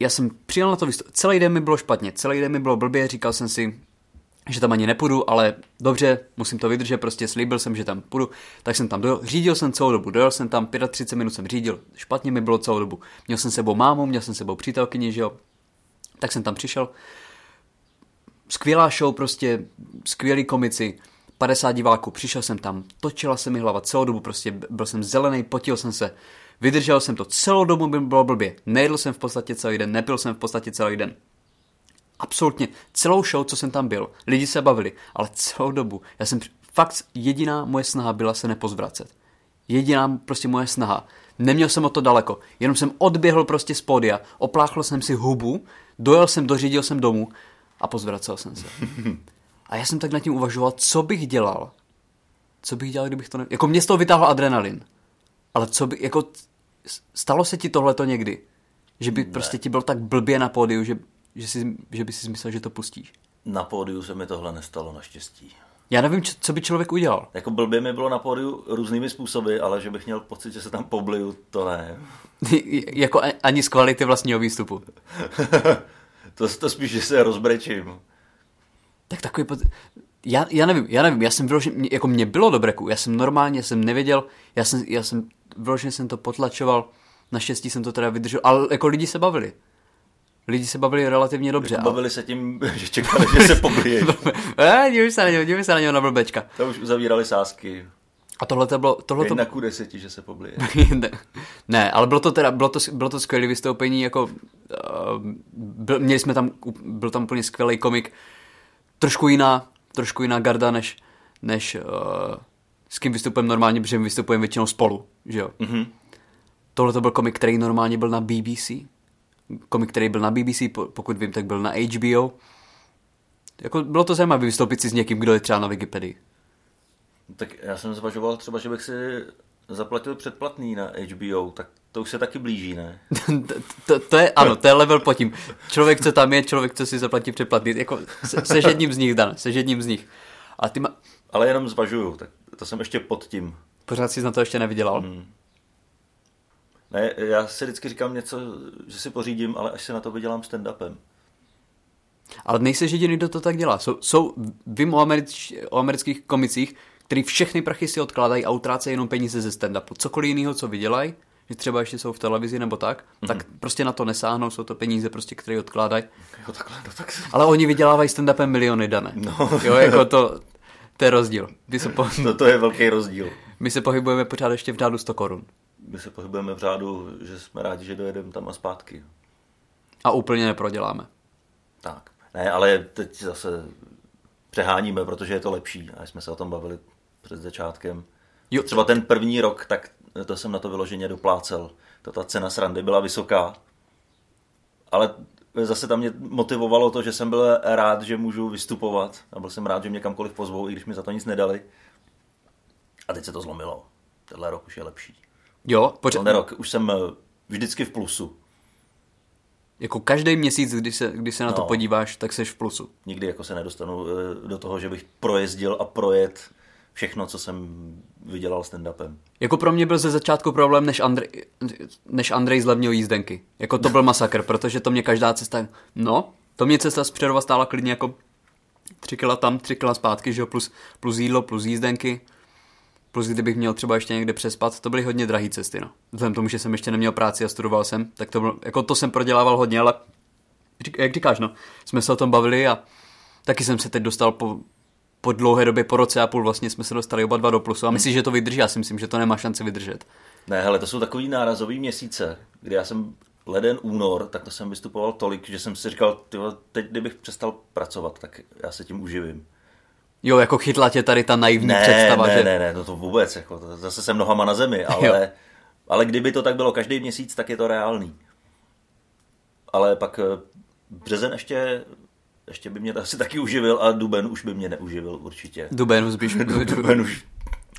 já jsem přijel na to vystoupení, celý den mi bylo špatně, celý den mi bylo blbě, říkal jsem si, že tam ani nepůjdu, ale dobře, musím to vydržet, prostě slíbil jsem, že tam půjdu, tak jsem tam dojel, řídil jsem celou dobu, dojel jsem tam, 35 minut jsem řídil, špatně mi bylo celou dobu, měl jsem sebou mámu, měl jsem sebou přítelkyni, že jo, tak jsem tam přišel. Skvělá show, prostě skvělí komici, 50 diváků, přišel jsem tam, točila se mi hlava celou dobu, prostě byl jsem zelený, potil jsem se, vydržel jsem to, celou dobu by bylo blbě, nejedl jsem v podstatě celý den, nepil jsem v podstatě celý den. Absolutně celou show, co jsem tam byl, lidi se bavili, ale celou dobu, já jsem fakt jediná moje snaha byla se nepozvracet. Jediná prostě moje snaha. Neměl jsem o to daleko, jenom jsem odběhl prostě z podia, opláchl jsem si hubu, dojel jsem, dořídil jsem domů a pozvracel jsem se. A já jsem tak nad tím uvažoval, co bych dělal. Co bych dělal, kdybych to ne... Jako mě z toho vytáhl adrenalin. Ale co by, jako, stalo se ti tohleto někdy? Že by ne. prostě ti byl tak blbě na pódiu, že, že, si, že by si myslel, že to pustíš? Na pódiu se mi tohle nestalo naštěstí. Já nevím, co by člověk udělal. Jako blbě mi bylo na pódiu různými způsoby, ale že bych měl pocit, že se tam pobliju, to ne. jako ani z kvality vlastního výstupu. to, to spíš, že se rozbrečím. Tak takový pot... já, já nevím, já nevím, já jsem vyloženě, jako mě bylo do breku, já jsem normálně, jsem nevěděl, já jsem, já jsem vyloženě jsem to potlačoval, naštěstí jsem to teda vydržel, ale jako lidi se bavili. Lidi se bavili relativně dobře. Bavili se tím, že čekali, že se pobliješ. ale... dívej se na něho, dívej se na něho na blbečka. To už uzavírali sásky. A tohle to bylo... Tohle Jedna ku deseti, že se poblije. ne, ne, ale bylo to teda, bylo to, bylo to skvělé vystoupení, jako uh, byl, měli jsme tam, byl tam úplně skvělý komik, trošku jiná, trošku jiná garda, než, než uh, s kým vystupujeme normálně, protože my vystupujeme většinou spolu, že jo. Mm-hmm. Tohle to byl komik, který normálně byl na BBC, komik, který byl na BBC, pokud vím, tak byl na HBO. Jako bylo to zajímavé vystoupit si s někým, kdo je třeba na Wikipedii. Tak já jsem zvažoval třeba, že bych si zaplatil předplatný na HBO, tak to už se taky blíží, ne? to, to, to, je, ano, to je level po tím. Člověk, co tam je, člověk, co si zaplatí předplatný. Jako, se, seš jedním z nich, Dan, seš jedním z nich. A ty ma... Ale jenom zvažuju, tak to jsem ještě pod tím. Pořád jsi na to ještě nevydělal. Hmm. Ne, já si vždycky říkám něco, že si pořídím, ale až se na to vydělám stand-upem. Ale nejseš jediný, kdo to tak dělá. Jsou, jsou vím o, američ, o amerických komicích, který všechny prachy si odkládají a utrácejí jenom peníze ze stand-upu. Cokoliv jiného, co vydělají, že třeba ještě jsou v televizi nebo tak, mm-hmm. tak prostě na to nesáhnou, jsou to peníze, prostě, které odkládají. Jo, takhle, no, tak... Ale oni vydělávají stand-upem miliony, dané. No. Jo, jako to, to je rozdíl. se po... no to je velký rozdíl. My se pohybujeme pořád ještě v řádu 100 korun. My se pohybujeme v řádu, že jsme rádi, že dojedeme tam a zpátky. A úplně neproděláme. Tak. Ne, ale teď zase přeháníme, protože je to lepší. A jsme se o tom bavili před začátkem. Jo. Třeba ten první rok, tak to jsem na to vyloženě doplácel. To ta cena srandy byla vysoká. Ale zase tam mě motivovalo to, že jsem byl rád, že můžu vystupovat. A byl jsem rád, že mě kamkoliv pozvou, i když mi za to nic nedali. A teď se to zlomilo. Tenhle rok už je lepší. Jo, pořád. Tenhle rok už jsem vždycky v plusu. Jako každý měsíc, když se, když se na no. to podíváš, tak jsi v plusu. Nikdy jako se nedostanu eh, do toho, že bych projezdil a projet všechno, co jsem vydělal stand-upem. Jako pro mě byl ze začátku problém, než Andrej, než Andrej zlevnil jízdenky. Jako to byl masakr, protože to mě každá cesta, no, to mě cesta z Přerova stála klidně jako tři kila tam, tři kila zpátky, že jo, plus, plus jídlo, plus jízdenky, plus kdybych měl třeba ještě někde přespat, to byly hodně drahé cesty, no. Vzhledem tomu, že jsem ještě neměl práci a studoval jsem, tak to bylo, jako to jsem prodělával hodně, ale jak říkáš, no, jsme se o tom bavili a taky jsem se teď dostal po, po dlouhé době, po roce a půl vlastně jsme se dostali oba dva do plusu a myslím, že to vydrží, já si myslím, že to nemá šanci vydržet. Ne, hele, to jsou takový nárazový měsíce, kdy já jsem leden, únor, tak to jsem vystupoval tolik, že jsem si říkal, tyjo, teď kdybych přestal pracovat, tak já se tím uživím. Jo, jako chytla tě tady ta naivní ne, představa, ne, že... Ne, ne, no to vůbec, jako, to zase jsem nohama na zemi, ale, ale kdyby to tak bylo každý měsíc, tak je to reálný. Ale pak eh, březen ještě ještě by mě to asi taky uživil a Duben už by mě neuživil určitě. Duben už by, Duben už...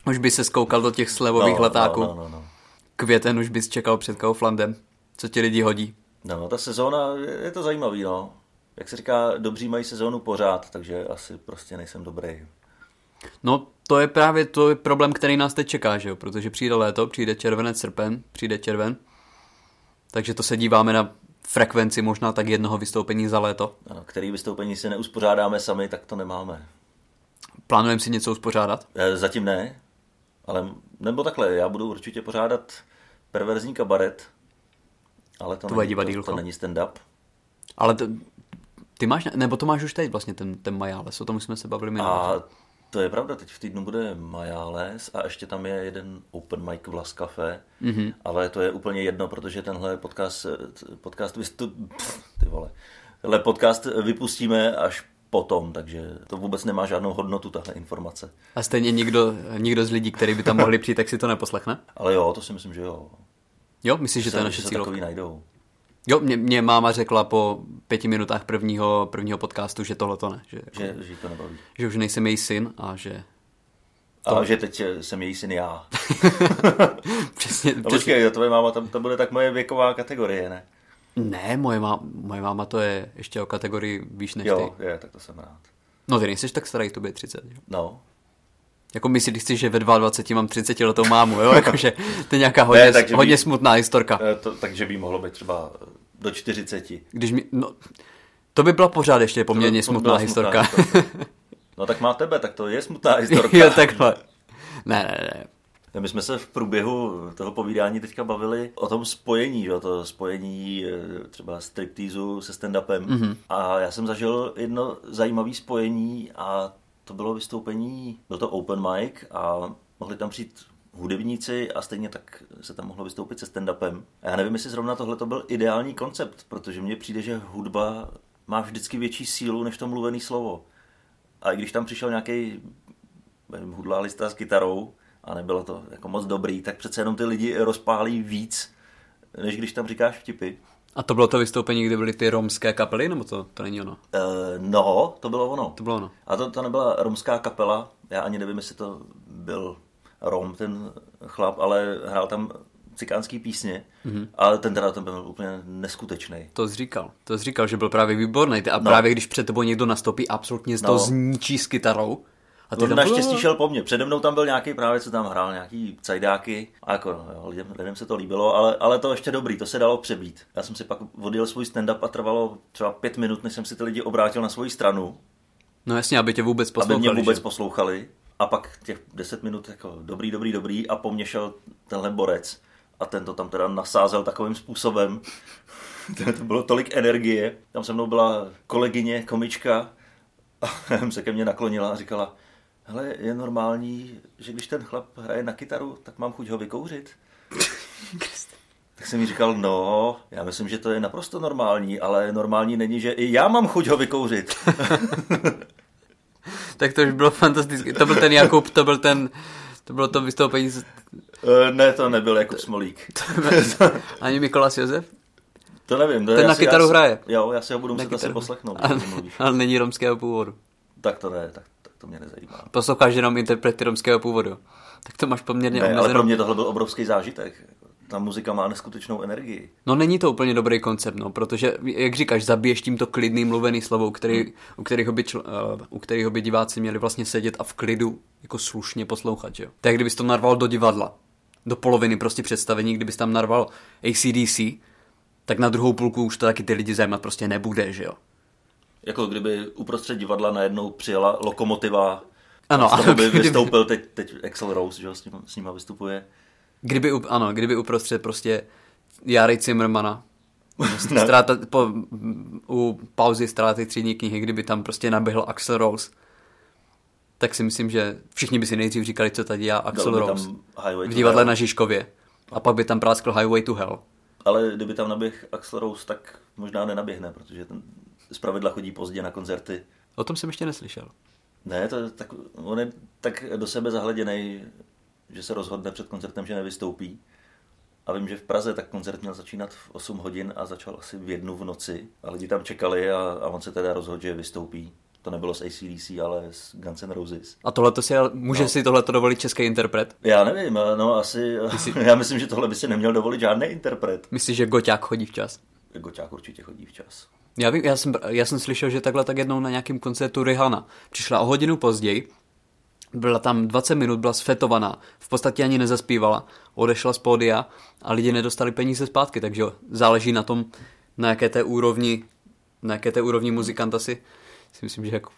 už by se skoukal do těch slevových no, letáků. No, no, no, no. Květen už bys čekal před Kauflandem. Co ti lidi hodí? No, ta sezóna, je to zajímavý, no. Jak se říká, dobří mají sezónu pořád, takže asi prostě nejsem dobrý. No, to je právě to je problém, který nás teď čeká, že jo? Protože přijde léto, přijde červenec, srpen, přijde červen. Takže to se díváme na frekvenci možná tak jednoho vystoupení za léto. Ano, který vystoupení si neuspořádáme sami, tak to nemáme. Plánujeme si něco uspořádat? E, zatím ne, ale nebo takhle, já budu určitě pořádat perverzní kabaret, ale to, to, není, to, to není stand-up. Ale to, ty máš, nebo to máš už teď vlastně ten, ten Majáles, o tom jsme se bavili minulý. A to je pravda, teď v týdnu bude Majáles a ještě tam je jeden open mic v Las Cafe, mm-hmm. ale to je úplně jedno, protože tenhle podcast, podcast vystup, ty vole, tenhle podcast vypustíme až potom, takže to vůbec nemá žádnou hodnotu, tahle informace. A stejně nikdo, nikdo z lidí, kteří by tam mohli přijít, tak si to neposlechne? Ale jo, to si myslím, že jo. Jo, myslíš, že to je naše cíl? takový najdou. Jo, mě, mě máma řekla po pěti minutách prvního, prvního podcastu, že tohle to ne. Že, že, jako, že to nebaví. Že už nejsem její syn a že... To... A že teď jsem její syn já. přesně, no, počkej, to tvoje máma, tam, to bude tak moje věková kategorie, ne? Ne, moje, má, moje máma to je ještě o kategorii výš než Jo, ty. je, tak to jsem rád. No ty nejsi tak starý, tobě je 30, jo? No, Jako myslíš si, že ve 22 mám 30 letou mámu, jo? Jakože to je nějaká hodně, Ne, hodně by- smutná historka. Eh, to, takže by mohlo být třeba do 40. Když mi, no, to by byla pořád ještě poměrně by- smutná byla historka. historka. No tak má tebe, tak to je smutná historka. jo, takhle. Ne, ne, ne. My jsme se v průběhu toho povídání teďka bavili o tom spojení, že? jo, to spojení eh, třeba striptýzu se stand-upem. Mhm. Mm-hmm. A já jsem zažil jedno zajímavé spojení a to bylo vystoupení, byl to open mic a mohli tam přijít hudebníci a stejně tak se tam mohlo vystoupit se stand-upem. A já nevím, jestli zrovna tohle to byl ideální koncept, protože mně přijde, že hudba má vždycky větší sílu než to mluvené slovo. A i když tam přišel nějaký hudlálista s kytarou a nebylo to jako moc dobrý, tak přece jenom ty lidi rozpálí víc, než když tam říkáš vtipy. A to bylo to vystoupení, kde byly ty romské kapely, nebo to, to není ono? E, no, to bylo ono. To bylo ono. A to, to nebyla romská kapela, já ani nevím, jestli to byl Rom, ten chlap, ale hrál tam cikánský písně, mm-hmm. ale ten teda ten byl úplně neskutečný. To jsi říkal. To jsi říkal, že byl právě výborný. A No. právě když před tebou někdo nastoupí, absolutně No. zničí s kytarou. A ty tam... naštěstí šel po mně. Přede mnou tam byl nějaký právě, co tam hrál, nějaký cajdáky. A jako, no, jo, lidem, lidem, se to líbilo, ale, ale to ještě dobrý, to se dalo přebít. Já jsem si pak odjel svůj stand-up a trvalo třeba pět minut, než jsem si ty lidi obrátil na svoji stranu, No jasně, aby tě vůbec poslouchali. aby mě vůbec že? poslouchali. A pak těch deset minut jako dobrý, dobrý, dobrý a po mně šel tenhle borec. A ten to tam teda nasázel takovým způsobem. to bylo tolik energie. Tam se mnou byla kolegyně, komička a se ke mně naklonila a říkala, hele, je normální, že když ten chlap hraje na kytaru, tak mám chuť ho vykouřit. tak jsem jí říkal, no, já myslím, že to je naprosto normální, ale normální není, že i já mám chuť ho vykouřit. Tak to už bylo fantastické. To byl ten Jakub, to byl ten... To bylo to vystoupení s... Eh, ne, to nebyl Jakub Smolík. Ani Mikolas Josef? To nevím. To Ten já na si- kytaru já hraje. Jo, já si ho budu muset asi poslechnout, Ale, ale není romského původu. Tak to ne, tak, tak to mě nezajímá. Posloucháš jenom interprety romského původu. Tak to máš poměrně Ne, ale omezenou. pro mě tohle byl obrovský zážitek. Ta muzika má neskutečnou energii. No není to úplně dobrý koncept, no, protože, jak říkáš, zabiješ tímto klidný mluvený slovo, u, který, u, kterého by čl, uh, u kterého by diváci měli vlastně sedět a v klidu jako slušně poslouchat, že jo. Tak kdybys to narval do divadla, do poloviny prostě představení, kdybys tam narval ACDC, tak na druhou půlku už to taky ty lidi zajímat prostě nebude, že jo. Jako kdyby uprostřed divadla najednou přijela lokomotiva. Ano, z toho by vystoupil teď, teď Axel Rose, že jo, s, ním, s nima vystupuje. Kdyby, ano, kdyby uprostřed prostě Jary Zimmermana, Ne. ztráta, po, u pauzy ztráty třídní knihy, kdyby tam prostě naběhl Axel Rose, tak si myslím, že všichni by si nejdřív říkali, co tady dělá Axel Dal Rose v divadle na Žižkově. A pak by tam práskl Highway to Hell. Ale kdyby tam naběh Axel Rose, tak možná nenaběhne, protože ten zpravidla chodí pozdě na koncerty. O tom jsem ještě neslyšel. Ne, to, je tak, on je tak do sebe zahleděný, že se rozhodne před koncertem, že nevystoupí. A vím, že v Praze tak koncert měl začínat v 8 hodin a začal asi v jednu v noci. A lidi tam čekali a, a on se teda rozhodl, že vystoupí. To nebylo s ACDC, ale s Guns N' Roses. A tohle si, může No. si tohleto dovolit český interpret? Já nevím, no asi, Jsi- já myslím, že tohle by si neměl dovolit žádný interpret. Myslíš, že Goťák chodí včas? Goťák určitě chodí včas. Já, vím, já, jsem, já jsem slyšel, že takhle tak jednou na nějakém koncertu Rihana přišla o hodinu později, byla tam 20 minut, byla sfetovaná, v podstatě ani nezaspívala, odešla z pódia a lidi nedostali peníze zpátky, takže jo, záleží na tom, na jaké té úrovni, na jaké té úrovni muzikant asi si myslím, že jako,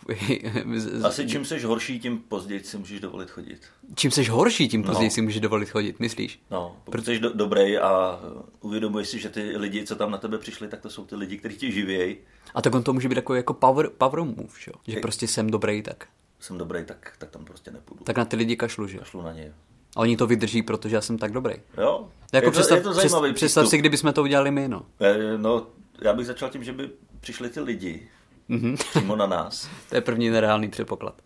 Asi čím seš horší, tím později si můžeš dovolit chodit. čím seš horší, tím později No. si můžeš dovolit chodit, myslíš? No, pokud jsi do, dobrý a uvědomuješ si, že ty lidi, co tam na tebe přišli, tak to jsou ty lidi, kteří tě živějí. A tak on to může být takový jako power, power move, že, jo? že prostě jsem dobrý, tak, Jsem dobrý, tak, tak tam prostě nepůjdu. tak na ty lidi kašlu, že? Kašlu na ně. A oni to vydrží, protože já jsem tak dobrý. Jo? Jako je, to, představ, je to představ přístup. si, kdyby jsme to udělali my, no. Eh, No, já bych začal tím, že by přišli ty lidi Mhm. přímo na nás. To je první nereálný předpoklad.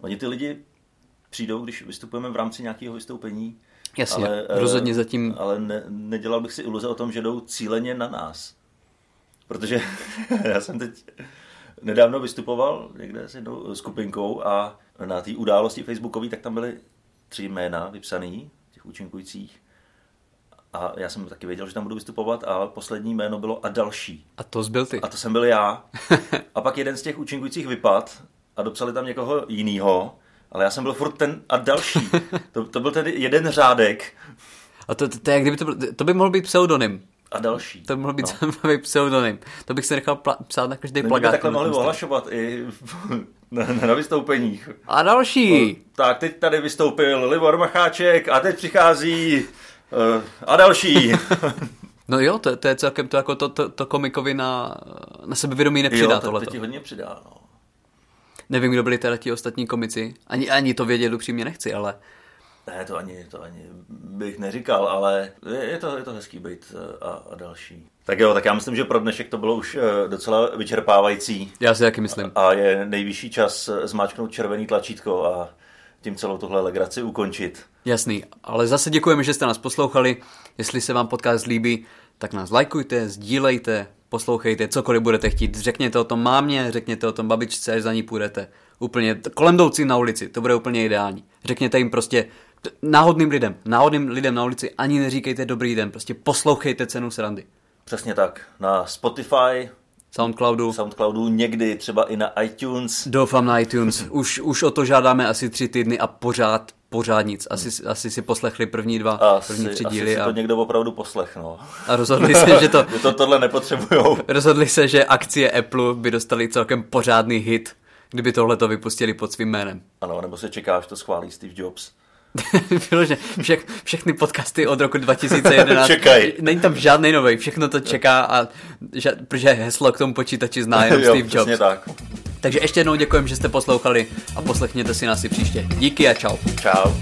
Oni ty lidi přijdou, když vystupujeme v rámci nějakého vystoupení. Jasně, eh, rozhodně zatím- Ale ne, nedělal bych si iluze o tom, že jdou cíleně na nás. Protože já jsem teď nedávno vystupoval někde s jednou skupinkou a na té události facebookové, tak tam byly tři jména vypsaný, těch účinkujících. A já jsem taky věděl, že tam budu vystupovat a poslední jméno bylo a další. A to byl ty. A to jsem byl já. A pak jeden z těch účinkujících vypad a dopsali tam někoho jiného, ale já jsem byl furt ten a další. To, to byl tedy jeden řádek. A to, to, to, jak kdyby to, byl, to by mohl být pseudonym. A další. To by mohl být, no. být pseudonym. To bych si nechal pla- psát na každý plagát. takhle mohli ohlašovat i na, na vystoupeních. A další. No, tak teď tady vystoupil Libor Macháček a teď přichází uh, a další. No jo, to, to je celkem to, jako to, to, to komikovi na, na sebevědomí nepřidá jo, to, tohleto. to ti hodně přidá, no. Nevím, kdo byli teda ti ostatní komici. Ani, ani to vědět upřímně nechci, ale... Ne, to ani, to ani bych neříkal, ale je, je, to, je to hezký být eh, a, a další. Tak jo, tak já myslím, že pro dnešek to bylo už eh, docela vyčerpávající. Já si taky myslím. A je nejvyšší čas eh, zmáčknout červený tlačítko a tím celou tuhle legraci ukončit. Jasný, ale zase děkujeme, že jste nás poslouchali. Jestli se vám podcast líbí, tak nás lajkujte, sdílejte, poslouchejte, cokoliv budete chtít. Řekněte o tom mámě, řekněte o tom babičce, až za ní půjdete. Úplně kolem jdoucí na ulici, to bude úplně ideální. Řekněte jim prostě náhodným lidem, náhodným lidem na ulici ani neříkejte dobrý den, prostě poslouchejte cenu srandy. Přesně tak. Na Spotify, Soundcloudu. Soundcloudu, někdy třeba i na iTunes. Doufám na iTunes. Už, už o to žádáme asi tři týdny a pořád, pořád nic. Asi, hmm. asi si poslechli první dva, asi, první tři díly. Asi si a... to někdo opravdu poslech, no. A rozhodli se, že to... že to tohle nepotřebujou. rozhodli se, že akcie Apple by dostali celkem pořádný hit, kdyby tohle to vypustili pod svým jménem. Ano, nebo se čeká, až to schválí Steve Jobs. Vyloženě, vše, všechny podcasty od roku 2011. Čekaj. Není tam žádný nový, všechno to čeká a že, protože heslo k tomu počítači zná jenom jo, Steve Jobs. tak. Takže ještě jednou děkujeme, že jste poslouchali a poslechněte si nás i příště. Díky a čau. Čau.